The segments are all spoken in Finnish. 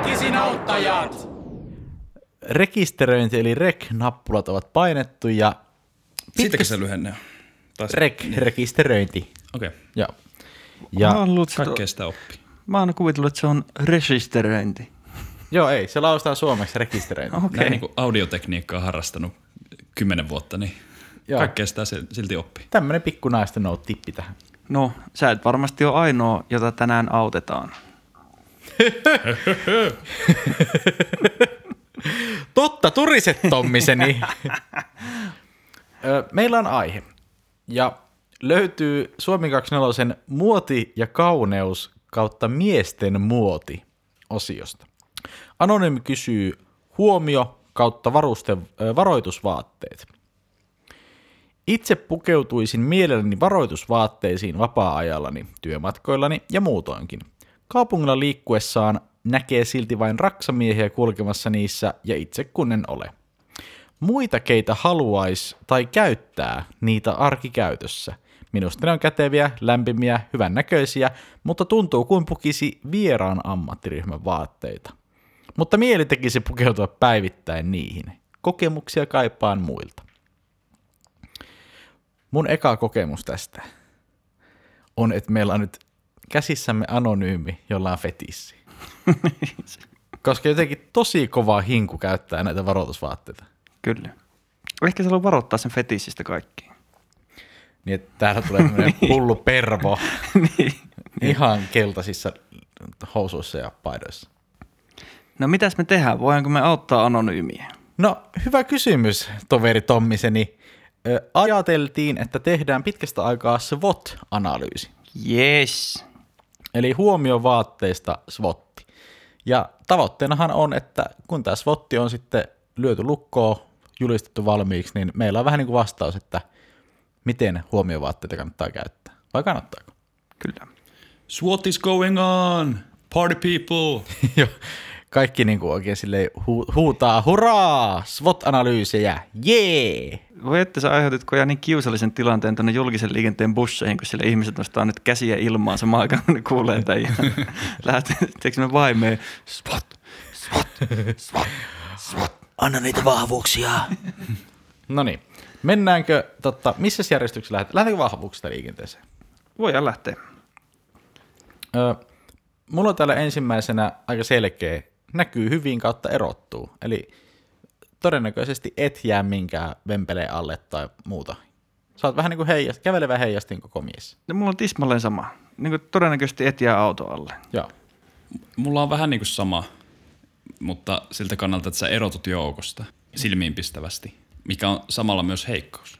Arkisin auttajat! Rekisteröinti eli rek-nappulat ovat painettu ja Siitäkö se lyhenne on? Taas- rek, rekisteröinti. Okei, okay. Joo. Mä Ja, oon, luullut, kaikkea sitä oppii. mä oon kuvitellut, että se on rekisteröinti. joo, ei, se lausutaan suomeksi rekisteröinti. Okei. Näin niin kuin audiotekniikkaa harrastanut kymmenen vuotta, niin Joo. kaikkea sitä silti oppii. Tämmönen pikku naisten tippi tähän. No, sä et varmasti ole ainoa, jota tänään autetaan. Totta, turiset Tommiseni. Meillä on aihe. Ja löytyy Suomi 24 muoti ja kauneus kautta miesten muoti osiosta. Anonyymi kysyy huomio kautta varuste, varoitusvaatteet. Itse pukeutuisin mielelläni varoitusvaatteisiin vapaa-ajallani, työmatkoillani ja muutoinkin. Kaupungilla liikkuessaan näkee silti vain raksamiehiä kulkemassa niissä ja itse kun en ole. Muita keitä haluais tai käyttää niitä arkikäytössä. Minusta ne on käteviä, lämpimiä, hyvännäköisiä, mutta tuntuu kuin pukisi vieraan ammattiryhmän vaatteita. Mutta mieli tekisi pukeutua päivittäin niihin. Kokemuksia kaipaan muilta. Mun eka kokemus tästä on, että meillä on nyt käsissämme anonyymi, jolla on fetissi. Koska jotenkin tosi kova hinku käyttää näitä varoitusvaatteita. Kyllä. Ehkä se haluaa varoittaa sen fetissistä kaikkiin. Niin, että täällä tulee tämmöinen hullu pervo niin. ihan keltaisissa housuissa ja paidoissa. No mitäs me tehdään? Voidaanko me auttaa anonyymiä? No, hyvä kysymys, toveri Tommiseni. Ö, ajateltiin, että tehdään pitkästä aikaa SWOT-analyysi. Yes. Eli huomio vaatteista SWOT. Ja tavoitteenahan on, että kun tämä SWOT on sitten lyöty lukkoon, julistettu valmiiksi, niin meillä on vähän niin kuin vastaus, että miten huomiovaatteita kannattaa käyttää. Vai kannattaako? Kyllä. What is going on? Party people! Joo. Kaikki niin kuin oikein silleen hu- huutaa, hurraa, SWOT-analyysejä, jee! Voi että sä aiheutit koko ajan niin kiusallisen tilanteen tuonne julkisen liikenteen busseihin, kun siellä ihmiset nostaa nyt käsiä ilmaan samaan aikaan, kun ne kuulee tämän. Ja lähtee, vaimeen, spot, spot, spot, spot. Anna niitä vahvuuksia. No niin, mennäänkö, totta, missä järjestyksessä lähdetään? Lähdetäänkö vahvuuksista liikenteeseen? Voidaan lähteä. Ö, mulla on täällä ensimmäisenä aika selkeä, näkyy hyvin kautta erottuu. Eli todennäköisesti et jää minkään vempeleen alle tai muuta. Sä oot vähän niin kuin heijast, kävelevä heijastin koko mies. No, mulla on tismalleen sama. Niin kuin todennäköisesti et jää auto alle. Joo. Mulla on vähän niin kuin sama, mutta siltä kannalta, että sä erotut joukosta silmiinpistävästi, mikä on samalla myös heikkous.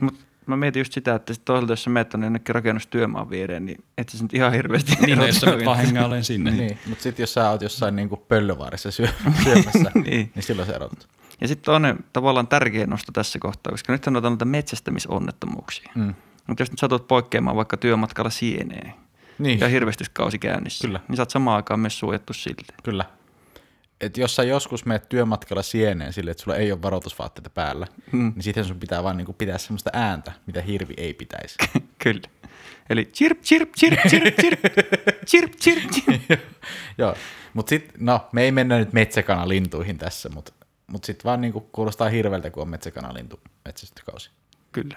Mut mä mietin just sitä, että sit toisaalta jos sä meet tonne jonnekin rakennustyömaan viereen, niin et sä nyt ihan hirveästi Niin, no, jos sä menet hengailemaan sinne. Niin, niin mutta sitten jos sä oot jossain niin kuin pöllövaarissa syö, syömässä, Niin. niin. niin silloin sä erotut. Ja sitten toinen tavallaan tärkeä nosto tässä kohtaa, koska nyt on noita metsästämisonnettomuuksia. Mm. Mutta jos nyt satut poikkeamaan vaikka työmatkalla sieneen Niin, ja hirvestyskausi käynnissä, Kyllä. niin sä oot samaan aikaan myös suojattu silti. kyllä. Et jos sä joskus meet työmatkalla sieneen sille, että sulla ei ole varoitusvaatteita päällä, mm. niin sitten sun pitää vaan niinku pitää semmoista ääntä, mitä hirvi ei pitäisi. Kyllä. Eli chirp, chirp, chirp, chirp, chirp, chirp, chirp, chirp. Joo, mutta sitten, no me ei mennä nyt metsäkanalintuihin tässä, mutta mut sitten vaan niinku kuulostaa hirveältä, kun on metsäkanalintu metsästykausi. Kyllä.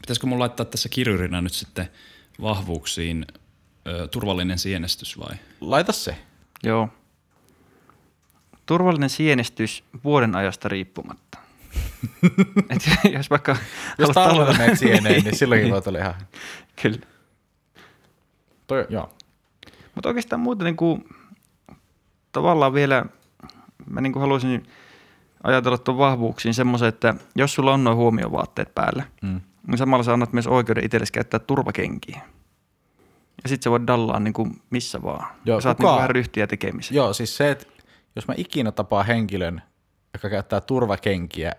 Pitäisikö mun laittaa tässä kirjurina nyt sitten vahvuuksiin ö, turvallinen sienestys vai? Laita se. Joo. Turvallinen sienestys vuoden ajasta riippumatta. Et jos vaikka... Jos talvella talvella- menet sieneen, niin silloinkin voit olla ihan... Kyllä. Toi, joo. Mutta oikeastaan muuten niin kuin, tavallaan vielä, mä niin kuin haluaisin ajatella tuon vahvuuksiin semmoisen, että jos sulla on noin huomiovaatteet päällä, mm. niin samalla sä annat myös oikeuden itsellesi käyttää turvakenkiä. Ja sit sä voit dallaa niin kuin missä vaan. Joo, ja saat niin vähän ryhtiä tekemiseen. Joo, siis se, että jos mä ikinä tapaan henkilön, joka käyttää turvakenkiä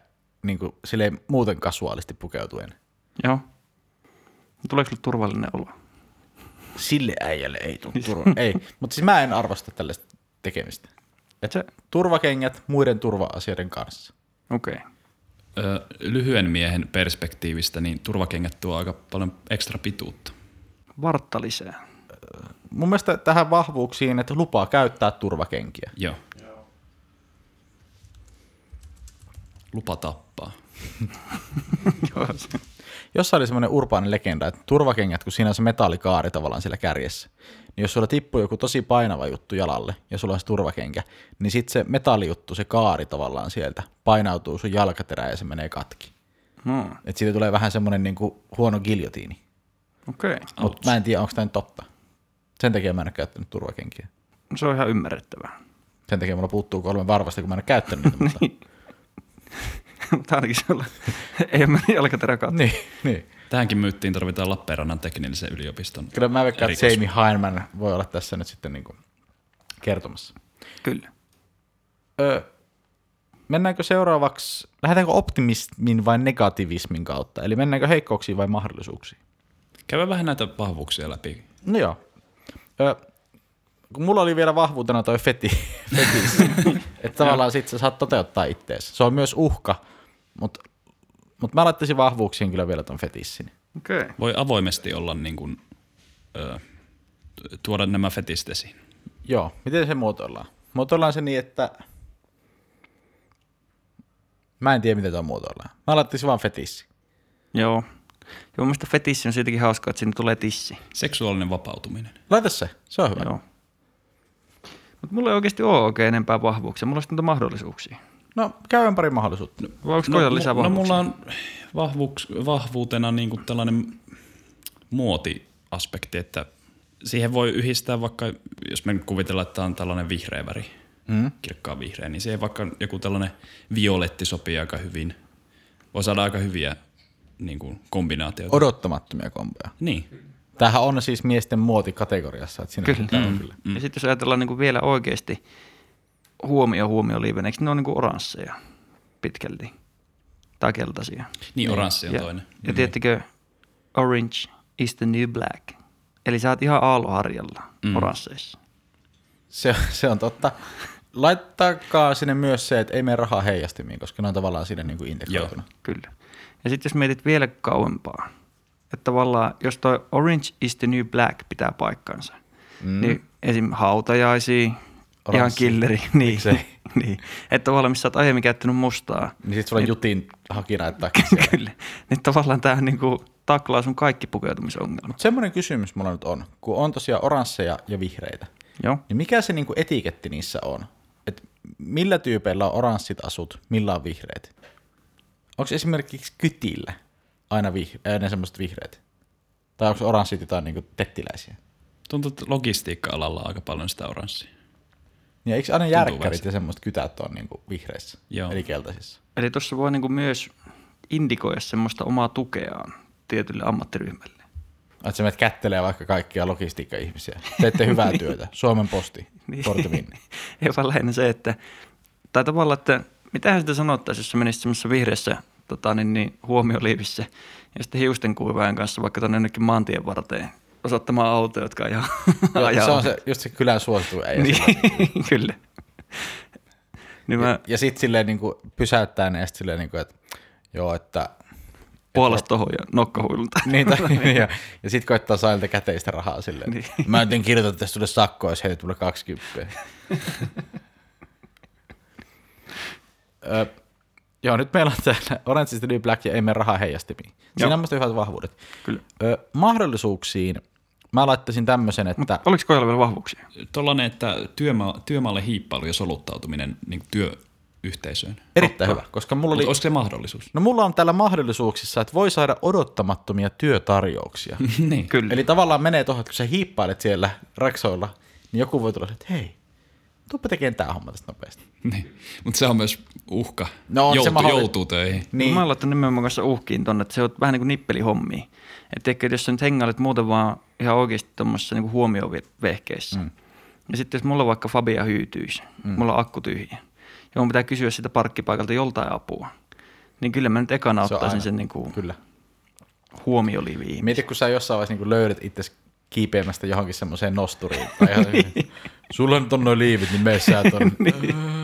niin kuin silleen muuten kasuaalisti pukeutuen, Joo. Tuleeko sulle turvallinen olo? sille äijälle ei tule turva. ei, mutta siis mä en arvosta tällaista tekemistä. Et Se- turvakengät muiden turva-asioiden kanssa. Okei. Okay. Ö, lyhyen miehen perspektiivistä, niin turvakengät tuo aika paljon ekstra pituutta. Vartta lisää. mun mielestä tähän vahvuuksiin, että lupaa käyttää turvakenkiä. Joo. Lupa tappaa. Joo, Jossain oli semmoinen urbaani legenda, että turvakengät, kun siinä on se metallikaari tavallaan siellä kärjessä, niin jos sulla tippuu joku tosi painava juttu jalalle ja sulla on se turvakenkä, niin sitten se metallijuttu, se kaari tavallaan sieltä painautuu sun jalkaterään ja se menee katki. No, Että siitä tulee vähän semmoinen niin kuin huono giljotiini. okei. Okay. Mutta mä en tiedä, onko tämä nyt totta. Sen takia mä en ole käyttänyt turvakenkiä. No, se on ihan ymmärrettävää. Sen takia mulla puuttuu kolme varvasta, kun mä en ole käyttänyt niitä. Mutta... Mutta ainakin se on, ei ole katto. niin, niin. Tähänkin myyttiin tarvitaan Lappeenrannan teknillisen yliopiston. Kyllä mä veikkaan, että Jamie Heineman voi olla tässä nyt sitten niin kuin kertomassa. Kyllä. Ö, mennäänkö seuraavaksi, lähdetäänkö optimismin vai negativismin kautta? Eli mennäänkö heikkouksiin vai mahdollisuuksiin? Käydään vähän näitä vahvuuksia läpi. No joo. Ö, kun mulla oli vielä vahvuutena toi feti, fetis, että tavallaan sit sä saat toteuttaa ittees. Se on myös uhka, mutta mut mä laittaisin vahvuuksiin kyllä vielä ton fetissin. Okei. Okay. Voi avoimesti olla niin kuin, ö, tuoda nämä fetistit esiin. Joo, miten se muotoillaan? Muotoillaan se niin, että mä en tiedä, miten tämä muotoillaan. Mä laittaisin vaan fetissi. Joo. Joo, mielestä fetissi on siitäkin hauskaa, että sinne tulee tissi. Seksuaalinen vapautuminen. Laita se, se on hyvä. Joo. Mutta mulla ei oikeasti ole oikein enempää vahvuuksia. Mulla on mahdollisuuksia. No, käydään pari mahdollisuutta. Vai onko no, lisää no vahvuuksia? mulla on vahvuuks, vahvuutena niin kuin tällainen muotiaspekti, että siihen voi yhdistää vaikka, jos me nyt kuvitellaan, että tämä on tällainen vihreä väri, mm. kirkkaan vihreä, niin siihen vaikka joku tällainen violetti sopii aika hyvin. Voi saada aika hyviä niin kuin kombinaatioita. Odottamattomia komboja. niin, Tämähän on siis miesten muotikategoriassa, että siinä Kyllä. on kyllä. Mm. Ja sitten jos ajatellaan niin kuin vielä oikeasti huomio huomio liiven, eikö ne ole niin kuin oransseja pitkälti? Tai keltaisia. niin oranssi on ja, toinen. Ja tiedättekö, orange is the new black. Eli sä oot ihan aalloharjalla mm. oransseissa. Se, se on totta. Laittakaa sinne myös se, että ei mene rahaa heijastimiin, koska ne on tavallaan siinä niin kuin integroituna. Kyllä. Ja sitten jos mietit vielä kauempaa, että tavallaan jos toi orange is the new black pitää paikkansa, mm. niin esim. Hautajaisia, ihan Oranssi. killeri, niin, niin. Että tavallaan missä oot aiemmin käyttänyt mustaa, Niin sit sulla on Jutin hakina siellä. kyllä, niin tavallaan tämä niinku taklaa sun kaikki pukeutumisongelmat. Mutta semmoinen kysymys mulla nyt on, kun on tosiaan oransseja ja vihreitä, Joo. niin mikä se niinku etiketti niissä on? Et millä tyypeillä on oranssit asut, millä on vihreät? Onko esimerkiksi kytillä aina vih- ne semmoiset vihreät? Tai onko oranssit jotain niinku tettiläisiä? Tuntuu, että logistiikka-alalla on aika paljon sitä oranssia. Ja eikö aina järkkärit ja semmoiset kytät on niinku vihreissä, Joo. eli keltaisissa? Eli tuossa voi niinku myös indikoida semmoista omaa tukeaan tietylle ammattiryhmälle. Että sä menet kättelee vaikka kaikkia logistiikka-ihmisiä. Teette hyvää työtä. Suomen posti, Niin. Porto Vinni. Ei vaan lähinnä se, että, tai tavallaan, että mitähän sitä sanottaisiin, jos sä menisit semmoisessa vihreässä tota, niin, niin, huomioliivissä ja sitten hiusten kuivaajan kanssa vaikka tuonne jonnekin maantien varteen osoittamaan autoja, jotka ajaa. Joo, ajaa se on se, just se kylän suosituin äijä. Niin, kyllä. Niin mä Ja, ja sitten silleen niin kuin pysäyttää ne sitten silleen, niin kuin, että joo, että puolesta tohon ja nokkahuilulta. Niin, tai, niin ja, ja sitten koittaa saada käteistä rahaa silleen. Niin. Mä en kirjoita että tästä sulle sakkoa, jos heitit mulle 20. Ö, joo, nyt meillä on täällä Orange is the New Black ja ei mene rahaa heijastimiin. Siinä Joo. on musta hyvät vahvuudet. Kyllä. Ö, mahdollisuuksiin mä laittaisin tämmöisen, että Oliko Kojalla vielä vahvuuksia? Tuollainen, että työma- työmaalle hiippailu ja soluttautuminen niin työyhteisöön. erittäin hyvä, koska mulla Oli... oli... Olisiko se mahdollisuus? No mulla on täällä mahdollisuuksissa, että voi saada odottamattomia työtarjouksia. niin. Kyllä. Eli tavallaan menee tuohon, että kun sä hiippailet siellä raksoilla, niin joku voi tulla, että hei, tuuppa tekemään tää homma tästä nopeasti. niin. Mutta se on myös uhka. No on se Joutu, mahdolli- joutuu töihin. Niin. Niin, Mä oon laittanut nimenomaan kanssa uhkiin tonne, että se on vähän niin kuin nippelihommi. Että ehkä jos sä nyt hengailet muuten vaan ihan oikeasti tuommoisessa niin huomiovehkeessä. Mm. Ja sitten jos mulla vaikka Fabia hyytyisi, mm. mulla on akku tyhjä, ja mun pitää kysyä sitä parkkipaikalta joltain apua, niin kyllä mä nyt ekana Se ottaisin aina. sen niin kuin kyllä. huomioliiviin. Mieti, kun sä jossain vaiheessa niin löydät itse kiipeämästä johonkin semmoiseen nosturiin. Tai ihan, Sulla nyt on noin liivit, niin mene sä tonne.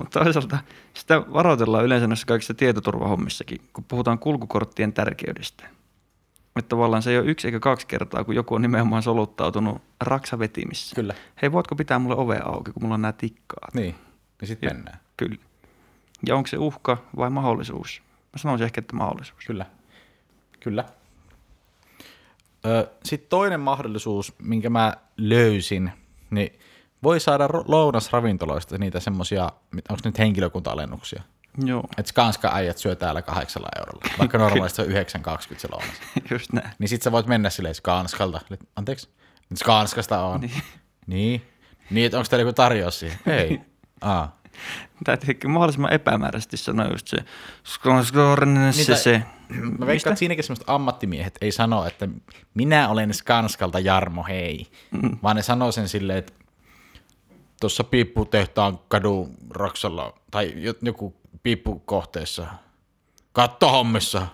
Mutta toisaalta sitä varoitellaan yleensä näissä kaikissa tietoturvahommissakin, kun puhutaan kulkukorttien tärkeydestä. että tavallaan se ei ole yksi eikä kaksi kertaa, kun joku on nimenomaan soluttautunut raksavetimissä. Kyllä. Hei, voitko pitää mulle ove auki, kun mulla on nämä tikkaat? Niin, niin sitten mennään. Kyllä. Ja onko se uhka vai mahdollisuus? Mä sanoisin ehkä, että mahdollisuus. Kyllä. Kyllä. Sitten toinen mahdollisuus, minkä mä löysin, niin voi saada lounasravintoloista niitä semmosia, onko nyt henkilökunta-alennuksia? Joo, Että Skanska äijät syö täällä kahdeksalla eurolla, vaikka normaalisti on 9,20 se lounas. just näin. Niin sit sä voit mennä silleen Skanskalta. Anteeksi? Skanskasta on. Niin. Niin, niin että onko teillä joku tarjous siihen? Ei. Aa. Täytyy mahdollisimman epämääräisesti sanoa just se, se, Niitä- se. Mä veikkaan, että siinäkin semmoiset ammattimiehet ei sano, että minä olen Skanskalta Jarmo, hei. Mm. Vaan ne sanoo sen silleen, että tuossa piipputehtaan kadun Raksalla tai jo- joku piippukohteessa, kattohommissa.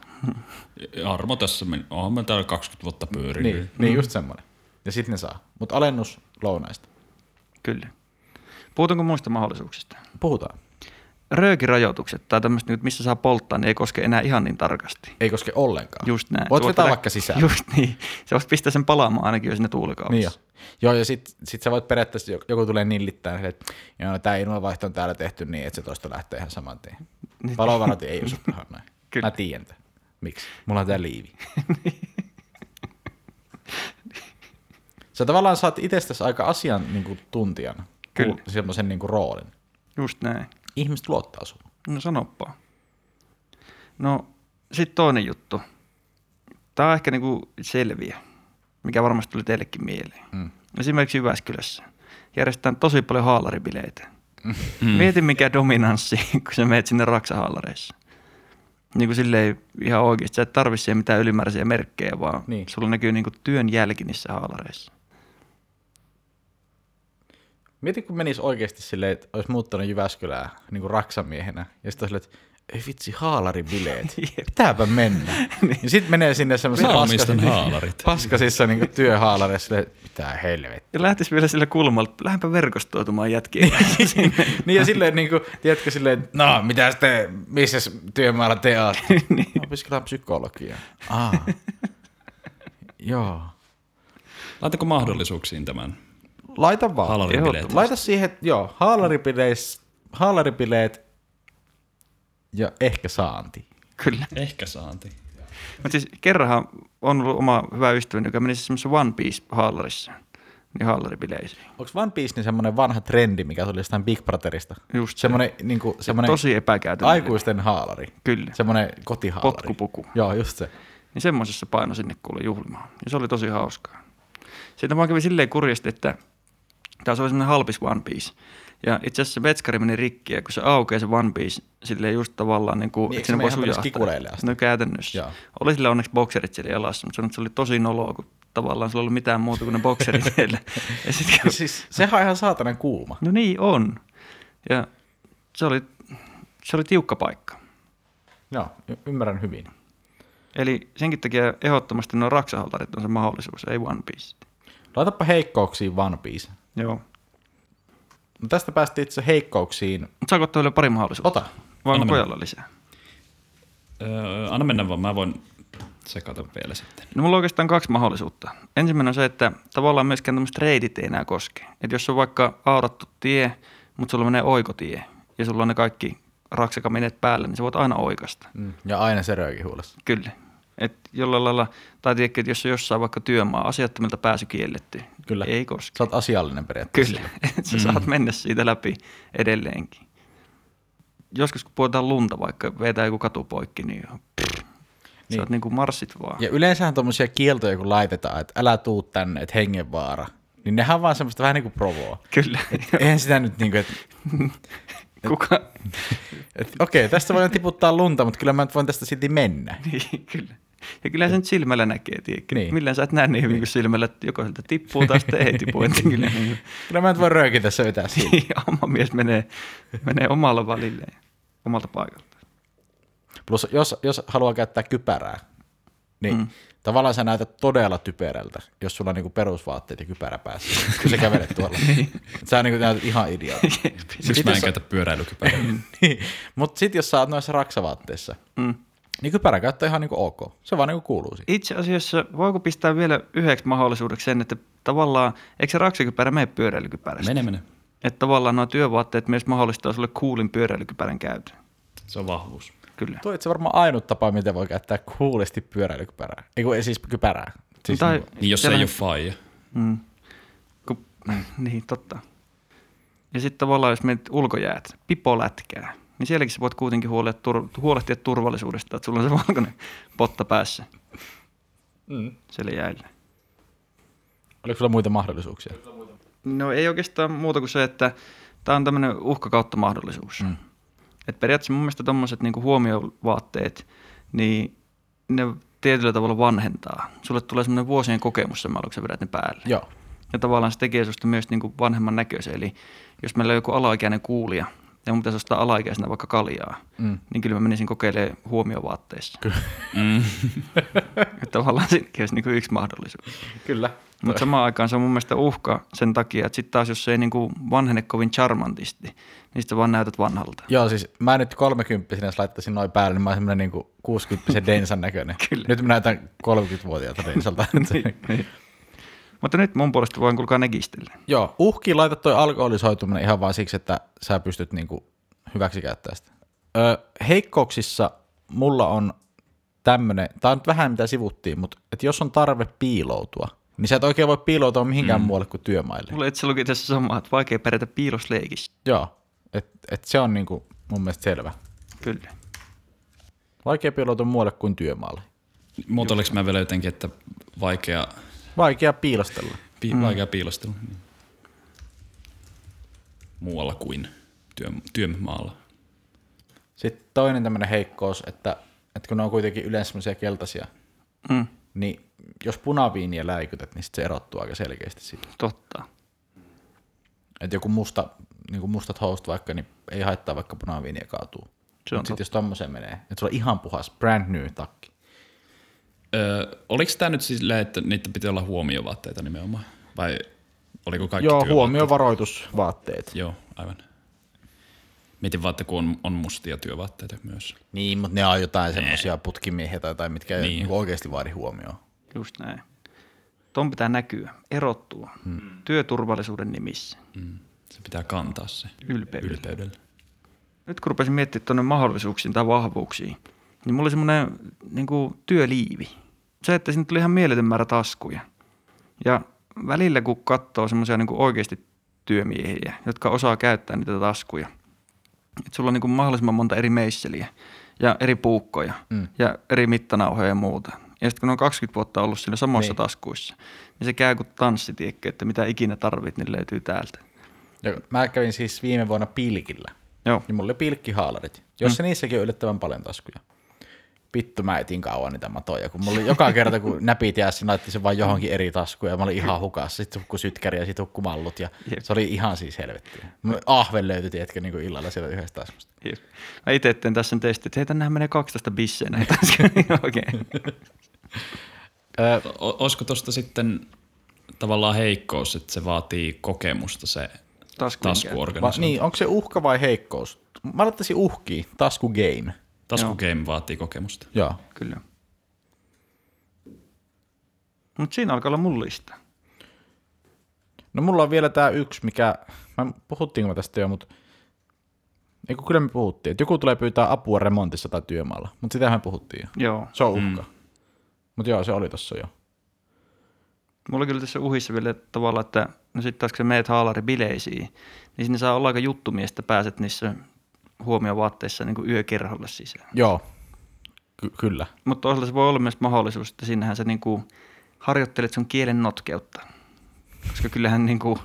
Armo tässä, meni. oonhan mä täällä 20 vuotta pyörinyt. Niin, niin just semmoinen. Ja sitten ne saa. Mutta alennus lounaista. Kyllä. Puhutaanko muista mahdollisuuksista? Puhutaan. Röökirajoitukset tai tämmöistä, missä saa polttaa, niin ei koske enää ihan niin tarkasti. Ei koske ollenkaan. Just näin. Voit vetää vaikka sisään. Just niin. Se voisi pistää sen palaamaan ainakin jo sinne Niin jo. Joo, ja sit, sit sä voit periaatteessa, joku- joku tulee nillittää, että joo, tämä ilmanvaihto on täällä tehty niin, että se toista lähtee ihan saman tien. Palovarat ei osu tähän näin. Kyllä. Mä tiedän tämän. Miksi? Mulla on tää liivi. sä tavallaan saat itsestäsi aika asian niin kuin, tuntijana. Kyllä. Semmoisen niin kuin, roolin. Just näin. Ihmiset luottaa sulla. No sanoppa. No, sitten toinen juttu. Tämä on ehkä niinku selviä, mikä varmasti tuli teillekin mieleen. Mm. Esimerkiksi Jyväskylässä järjestetään tosi paljon haalaribileitä. Mm. Mieti mikä dominanssi, kun sä meet sinne raksahaalareissa. Niin kuin silleen ihan oikeasti, sä et tarvi siihen mitään ylimääräisiä merkkejä, vaan Niin. niin. sulla näkyy niinku työn jälki niissä haalareissa. Mieti, kun menisi oikeasti silleen, että olisi muuttanut Jyväskylää niin kuin raksamiehenä. Ja sitten olisi että ei vitsi, haalaribileet. Pitääpä mennä. niin sitten menee sinne semmoisen Mä omistan paskasissa, haalarit. paskasissa niin työhaalareissa, silleen, että mitä helvettiä. Ja lähtisi vielä sillä kulmalla, lähdepä verkostoitumaan sinne. niin ja silleen, niin kuin, tiedätkö silleen, että no, mitä te, missä työmaalla te olette? niin. Opiskellaan psykologiaa. Ah. Joo. Laitako mahdollisuuksiin tämän? Laita vaan. Ehdottomasti. Laita siihen, että joo, haalaribileet, haalaribileet ja ehkä saanti. Kyllä. Ehkä saanti. Mutta siis kerranhan on ollut oma hyvä ystäväni, joka meni semmoisessa One Piece-haalarissa, niin haalaribileisiin. Onko One Piece niin semmoinen vanha trendi, mikä tuli jostain Big Brotherista? Just se. semmoinen, niin kuin, semmoinen Tosi epäkäytännöllinen. aikuisten haalari. Kyllä. Semmoinen kotihaalari. Potkupuku. Joo, just se. Niin semmoisessa paino sinne kuule juhlimaan. Ja se oli tosi hauskaa. Sitten vaan kävi silleen kurjasti, että tämä oli semmoinen halpis One Piece. Ja itse asiassa se vetskari meni rikki, ja kun se aukeaa se One Piece, silleen just tavallaan niin kuin, Niin, että sinne voi sujahtaa. asti? No käytännössä. Joo. Oli sillä onneksi bokserit siellä jalassa, mutta se oli tosi noloa, kun tavallaan sillä ei ollut mitään muuta kuin ne bokserit siellä. Ja sit, Ja siis, sehän on ihan saatanan kuuma. no niin on. Ja se oli, se oli tiukka paikka. Joo, y- ymmärrän hyvin. Eli senkin takia ehdottomasti nuo raksahaltarit on se mahdollisuus, ei One Piece. Laitapa heikkouksiin One Piece. Joo. No tästä päästiin itse heikkouksiin. Saako ottaa vielä pari mahdollisuutta? Ota. Vai Anna pojalla lisää? Öö, anna mennä vaan, mä voin sekata vielä sitten. No mulla on oikeastaan kaksi mahdollisuutta. Ensimmäinen on se, että tavallaan myöskään tämmöiset reidit ei enää koske. Että jos on vaikka aurattu tie, mutta sulla menee oikotie ja sulla on ne kaikki raksakamineet päällä, niin sä voit aina oikasta. Mm. Ja aina se rööki huulessa. Kyllä. Et jollain lailla, tai tiedätkö, että jos on jossain vaikka työmaa, asiattomilta pääsy kielletty, Kyllä. ei koske. Sä oot asiallinen periaatteessa. Kyllä, että sä saat mennä siitä läpi edelleenkin. Joskus kun puhutaan lunta, vaikka vetää joku katu poikki, niin, pff, niin. Sä oot niin kuin marssit vaan. Ja yleensähän tommosia kieltoja, kun laitetaan, että älä tuu tänne, että hengenvaara. Niin nehän on vaan semmoista vähän niin kuin provoa. Kyllä. Eihän sitä nyt niin kuin, että Kuka? et, okei, tästä voidaan tiputtaa lunta, mutta kyllä mä nyt voin tästä silti mennä. niin, kyllä. Ja kyllä sen silmällä näkee, tiedätkö? Niin. Niin. Millään sä et näe niin hyvin kuin silmällä, että joko sieltä tippuu tai sitten ei tipu. Että kyllä niin, Kyllä mä nyt voin röökin tässä vetää siitä. niin, oma mies menee, menee omalla välilleen, omalta paikalta. Plus jos, jos haluaa käyttää kypärää, niin mm. tavallaan sä näytät todella typerältä, jos sulla on niinku perusvaatteet ja kypärä päässä, kun sä kävelet tuolla. sä niinku näytät ihan idiootti. Miksi mä en käytä pyöräilykypärää? niin. Mutta sitten jos sä oot noissa raksavaatteissa, Mm. Niin kypärän käyttö on ihan niin kuin ok. Se vaan niin kuin kuuluu siihen. Itse asiassa voiko pistää vielä yhdeksi mahdollisuudeksi sen, että tavallaan, eikö se raksikypärä mene pyöräilykypärästä? Mene, mene. Että tavallaan nuo työvaatteet myös mahdollistaa sulle kuulin pyöräilykypärän käytön. Se on vahvuus. Kyllä. Tuo itse varmaan ainut tapa, miten voi käyttää kuulisti pyöräilykypärää. Ei kun ei siis kypärää. Siis tai, niin, Niin jos se ei ole faija. Mm. Ku, niin, totta. Ja sitten tavallaan, jos menet ulkojäät, pipolätkää, niin sielläkin sä voit kuitenkin huolehtia, tur, huolehtia turvallisuudesta, että sulla on se valkoinen potta päässä mm. siellä jäillä. Oliko sulla muita mahdollisuuksia? No ei oikeastaan muuta kuin se, että tämä on tämmöinen uhkakautta mahdollisuus. Mm. Et periaatteessa mun mielestä tuommoiset niinku huomiovaatteet, niin ne tietyllä tavalla vanhentaa. Sulle tulee semmoinen vuosien kokemus kun sä vedät ne päälle. Joo. Ja tavallaan se tekee susta myös niinku vanhemman näköisen. Eli jos meillä on joku alaikäinen kuulija, ja mun pitäisi ostaa alaikäisenä vaikka kaljaa, Mm. niin kyllä mä menisin kokeilemaan huomiovaatteissa. Kyllä. Mm. tavallaan siinäkin olisi niinku yksi mahdollisuus. Kyllä. Mutta samaan aikaan se on mun mielestä uhka sen takia, että sitten taas jos se ei niinku vanhene kovin charmantisti, niin sitten vaan näytät vanhalta. Joo, siis mä nyt 30 jos laittaisin noin päälle, niin mä oon semmoinen niin 60 densan näköinen. Kyllä. Nyt mä näytän 30-vuotiaalta densalta. niin, niin. Mutta nyt mun puolesta voin kuulkaa negistellä. Joo, uhkiin laita toi alkoholisoituminen ihan vaan siksi, että sä pystyt niinku hyväksi käyttämään sitä. Ö, heikkouksissa mulla on tämmönen, tää on nyt vähän mitä sivuttiin, mutta et jos on tarve piiloutua, niin sä et oikein voi piiloutua mihinkään mm. muualle kuin työmaille. Mulla itse luki tässä samaa, että vaikea pärjätä piilosleikissä. Joo, et, et se on niinku mun mielestä selvä. Kyllä. Vaikea piiloutua muualle kuin työmaalle. Muotoiliko mä vielä jotenkin, että vaikea, Vaikea piilostella. pi, mm. vaikea piilostelu? Niin. Muualla kuin työ, työmaalla. Sitten toinen tämmöinen heikkous, että, että kun ne on kuitenkin yleensä semmoisia keltaisia, Mm, niin jos punaviiniä läikytät, niin sit se erottuu aika selkeästi siitä. totta. Että joku musta, niin kuin mustat housut vaikka, niin ei haittaa vaikka punaviiniä kaatuu. Mutta sitten jos tommoseen menee, että sulla on ihan puhas, brand new takki. Öö, oliko tämä nyt siis silleen, että niitä piti olla huomiovaatteita nimenomaan? Vai oliko kaikki Joo, huomiovaroitusvaatteet. Joo, aivan. Mietin vaan, että kun on, on mustia työvaatteita myös. Niin, mutta ne on jotain semmoisia putkimiehiä tai jotain, mitkä ei Niin. niin. oikeasti vaadi huomioon. Just näin. Tuon pitää näkyä, erottua, hmm. työturvallisuuden nimissä, Mm. Se pitää kantaa se ylpeydellä. ylpeydellä. Nyt kun rupesin miettimään tuonne mahdollisuuksiin tai vahvuuksiin, niin mulla oli semmoinen niin työliivi. Se, että sinne tuli ihan mieletön määrä taskuja. Ja välillä kun katsoo semmoisia niin oikeasti työmiehiä, jotka osaa käyttää niitä taskuja, että sulla on niin mahdollisimman monta eri meisseliä ja eri puukkoja mm. ja eri mittanauhoja ja muuta. Ja sitten kun ne on 20 vuotta ollut siinä samoissa Niin. taskuissa, niin se käy kuin tanssi, tiedätkö, että mitä ikinä tarvit, niin löytyy täältä. Ja mä kävin siis viime vuonna pilkillä. Joo, Niin mulla oli pilkkihaalarit, jossa mm. niissäkin on yllättävän paljon taskuja. Vittu, mä etin kauan niitä matoja, kun mulla oli joka kerta, kun näpit jäässä, laitti sen vaan johonkin eri taskuun, ja mä olin ihan hukassa. Sitten hukku sytkäri ja sitten hukku mallut, ja Jep. se oli ihan siis helvettiä. Mulla Ahven löytyi, tiedätkö, niin kuin illalla siellä yhdestä taskusta. Jep. Mä itse teen tässä sen testin, että hei, tännehän menee 12 bissejä näitä. Okei. Olisiko tuosta sitten tavallaan heikkous, että se vaatii kokemusta se taskuorganisointi? niin, onko se uhka vai heikkous? Mä laittaisin uhkiin, tasku game. Taskugame vaatii kokemusta. Joo. Kyllä. Mutta siinä alkaa olla mun lista. No mulla on vielä tää yksi, mikä, mä puhuttiinko me tästä jo, mutta Eikö kyllä me puhuttiin, että joku tulee pyytää apua remontissa tai työmaalla, mutta sitähän me puhuttiin jo. Joo. Se on uhka. Mm. Mutta joo, se oli tossa jo. Mulla oli kyllä tässä uhissa vielä tavalla, että no sitten taas kun sä meet haalaribileisiin, niin sinne saa olla aika juttumies, että pääset niissä huomiovaatteissa niin kuin yökerholle sisään. Joo, Ky- kyllä. Mutta toisaalta se voi olla myös mahdollisuus, että sinnehän sä niin kuin harjoittelet sun kielen notkeutta. Koska kyllähän niin kuin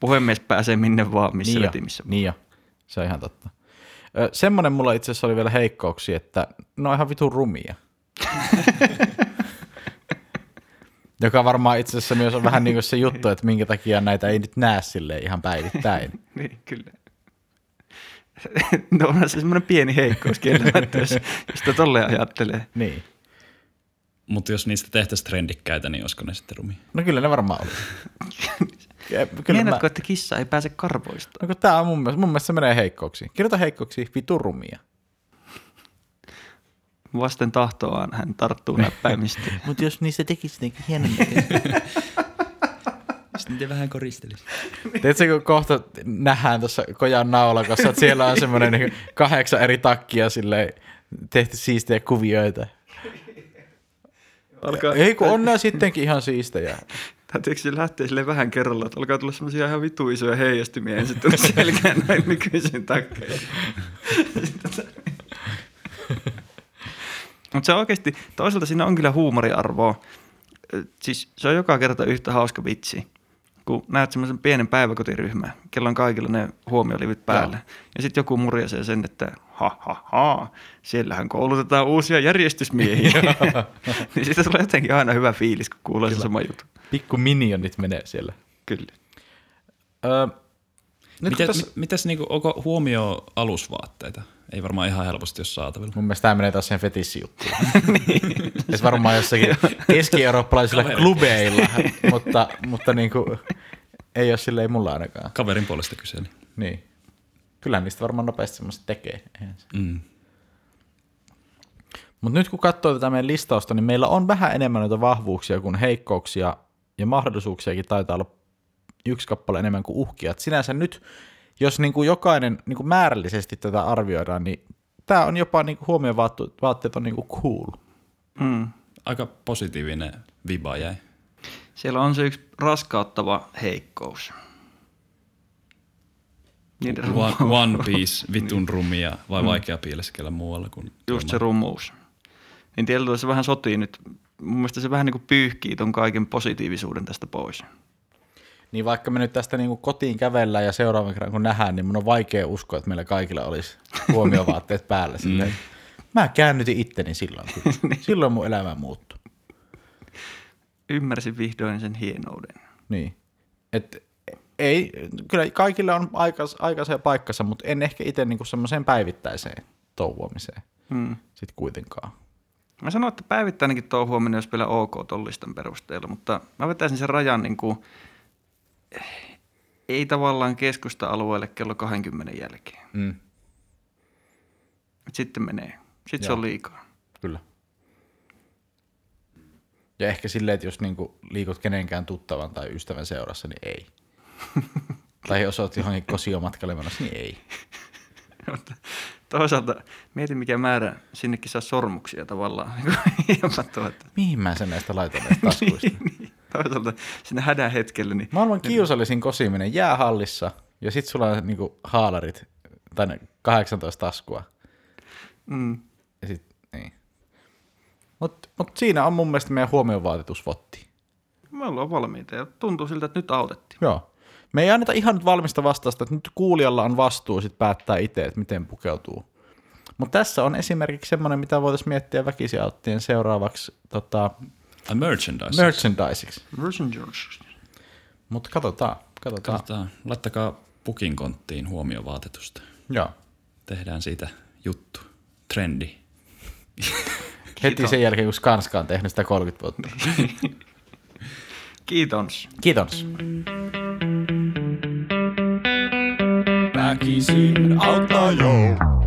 puhemies pääsee minne vaan, missä niin jo, vetimissä. Niin jo, se on ihan totta. Ö, semmonen mulla itse asiassa oli vielä heikkouksia, että ne on ihan vitun rumia. Joka varmaan itse asiassa myös on vähän niin kuin se juttu, että minkä takia näitä ei nyt näe sille ihan päivittäin. niin, kyllä. no onhan se semmoinen pieni heikkous kieltämättä, jos, jos sitä tolleen ajattelee. Niin. Mutta jos niistä tehtäisiin trendikkäitä, niin olisiko ne sitten rumia? No kyllä ne varmaan oli. Ja Kyllä mä, Meinaatko, että kissa ei pääse karvoista? no kun tää on mun mielestä, mun mielestä se menee heikkouksiin. Kirjoita heikkouksiin, vitun rumia. Vasten tahtoaan hän tarttuu näppäimistä. Mutta jos niistä tekisi jotenkin hienon Sitten te vähän koristelisi. Tiedätkö, kun kohta nähdään tuossa kojan naulakossa, että siellä on semmoinen niin kahdeksan eri takkia silleen, tehty siistejä kuvioita. Alkaa, Ei kun on nämä sittenkin ihan siistejä. Täytyykö se lähteä sille vähän kerralla, että alkaa tulla semmoisia ihan vitu isoja heijastimia ensin tuonne selkään näin nykyisiin takkeihin. Mutta se oikeasti, toisaalta siinä on kyllä huumoriarvoa. Siis se on joka kerta yhtä hauska vitsi, kun näet semmoisen pienen päiväkotiryhmän, kello on kaikilla ne huomiolivit päällä. Joo. Ja sitten joku murjaisee sen, että ha ha ha, siellähän koulutetaan uusia järjestysmiehiä. niin siitä tulee jotenkin aina hyvä fiilis, kun kuulee se sama juttu. Pikku minionit menee siellä. Kyllä. Öö, nyt kun tässä, mi- mitäs niinku, onko huomio alusvaatteita? Ei varmaan ihan helposti jos saatavilla. mun mielestä tämä menee taas sen fetissijuttuun. niin. varmaan jossakin keski-eurooppalaisilla Kaveri. klubeilla, mutta, mutta niin kuin, ei ole silleen mulla ainakaan. Kaverin puolesta kyseli. Niin. Kyllä niistä varmaan nopeasti semmoista tekee. Mm. Mutta nyt kun katsoo tätä meidän listausta, niin meillä on vähän enemmän noita vahvuuksia kuin heikkouksia ja mahdollisuuksiakin taitaa olla yksi kappale enemmän kuin uhkia. Et sinänsä nyt, jos niin kuin jokainen niin kuin määrällisesti tätä arvioidaan, niin tämä on jopa niin kuin huomiovaatteet on niin kuin cool. Mm. Aika positiivinen viba jäi. Siellä on se yksi raskauttava heikkous. Niiden One, one Piece, vitun rumia, vai vaikea piileskellä muualla kuin Just se rumuus. Niin tietyllä se vähän sotii nyt. Mun mielestä se vähän niin kuin pyyhkii ton kaiken positiivisuuden tästä pois. Niin vaikka me nyt tästä niin kuin kotiin kävellään ja seuraavan kerran kun nähdään, niin mun on vaikea uskoa, että meillä kaikilla olisi huomiovaatteet päällä. Silleen. Mä käännytin itteni silloin. Kyllä. Silloin mun elämä muuttui. Ymmärsin vihdoin sen hienouden. Niin. Et ei, kyllä kaikilla on aikas, aikansa ja paikkansa, mutta en ehkä itse niinku semmoiseen päivittäiseen touhuamiseen Hmm. sitten kuitenkaan. Mä sanoin, että päivittäinenkin touhuaminen olisi vielä ok tollisten perusteella, mutta mä vetäisin sen rajan niin kuin, ei tavallaan keskusta-alueelle kello 20 jälkeen. Mm. Sitten menee. Sitten se Joo. on liikaa. Kyllä. Ja ehkä silleen, että jos niinku liikut kenenkään tuttavan tai ystävän seurassa, niin ei. tai jos olet johonkin kosiomatkalle menossa, niin ei. Toisaalta mietin, mikä määrä sinnekin saa sormuksia tavallaan. Tuota. Mihin mä sen näistä laitan näistä taskuista? niin, toisaalta sinne hädän hetkellä, niin Maailman kiusallisin kosiminen jäähallissa ja sit sulla on niinku haalarit tai ne 18 taskua. mm, Ja sit, niin. Mut, mut siinä on mun mielestä meidän huomiovaatetusvotti. me ollaan valmiita ja tuntuu siltä, että nyt autettiin. Joo. Me ei anneta ihan nyt valmista vastausta, että nyt kuulijalla on vastuu sit päättää itse, että miten pukeutuu. Mutta tässä on esimerkiksi semmoinen, mitä voitaisiin miettiä väkisin seuraavaksi tota, A merchandise. merchandisiksi. Virgin George. Mutta katsotaan, katsotaan. Katsotaan. Laittakaa pukin konttiin huomiovaatetusta. Joo. Tehdään siitä juttu. Trendi. Heti sen jälkeen, kun Skanska on tehnyt sitä 30 vuotta. Kiitos. Kiitos. Väkisin auttaa jo.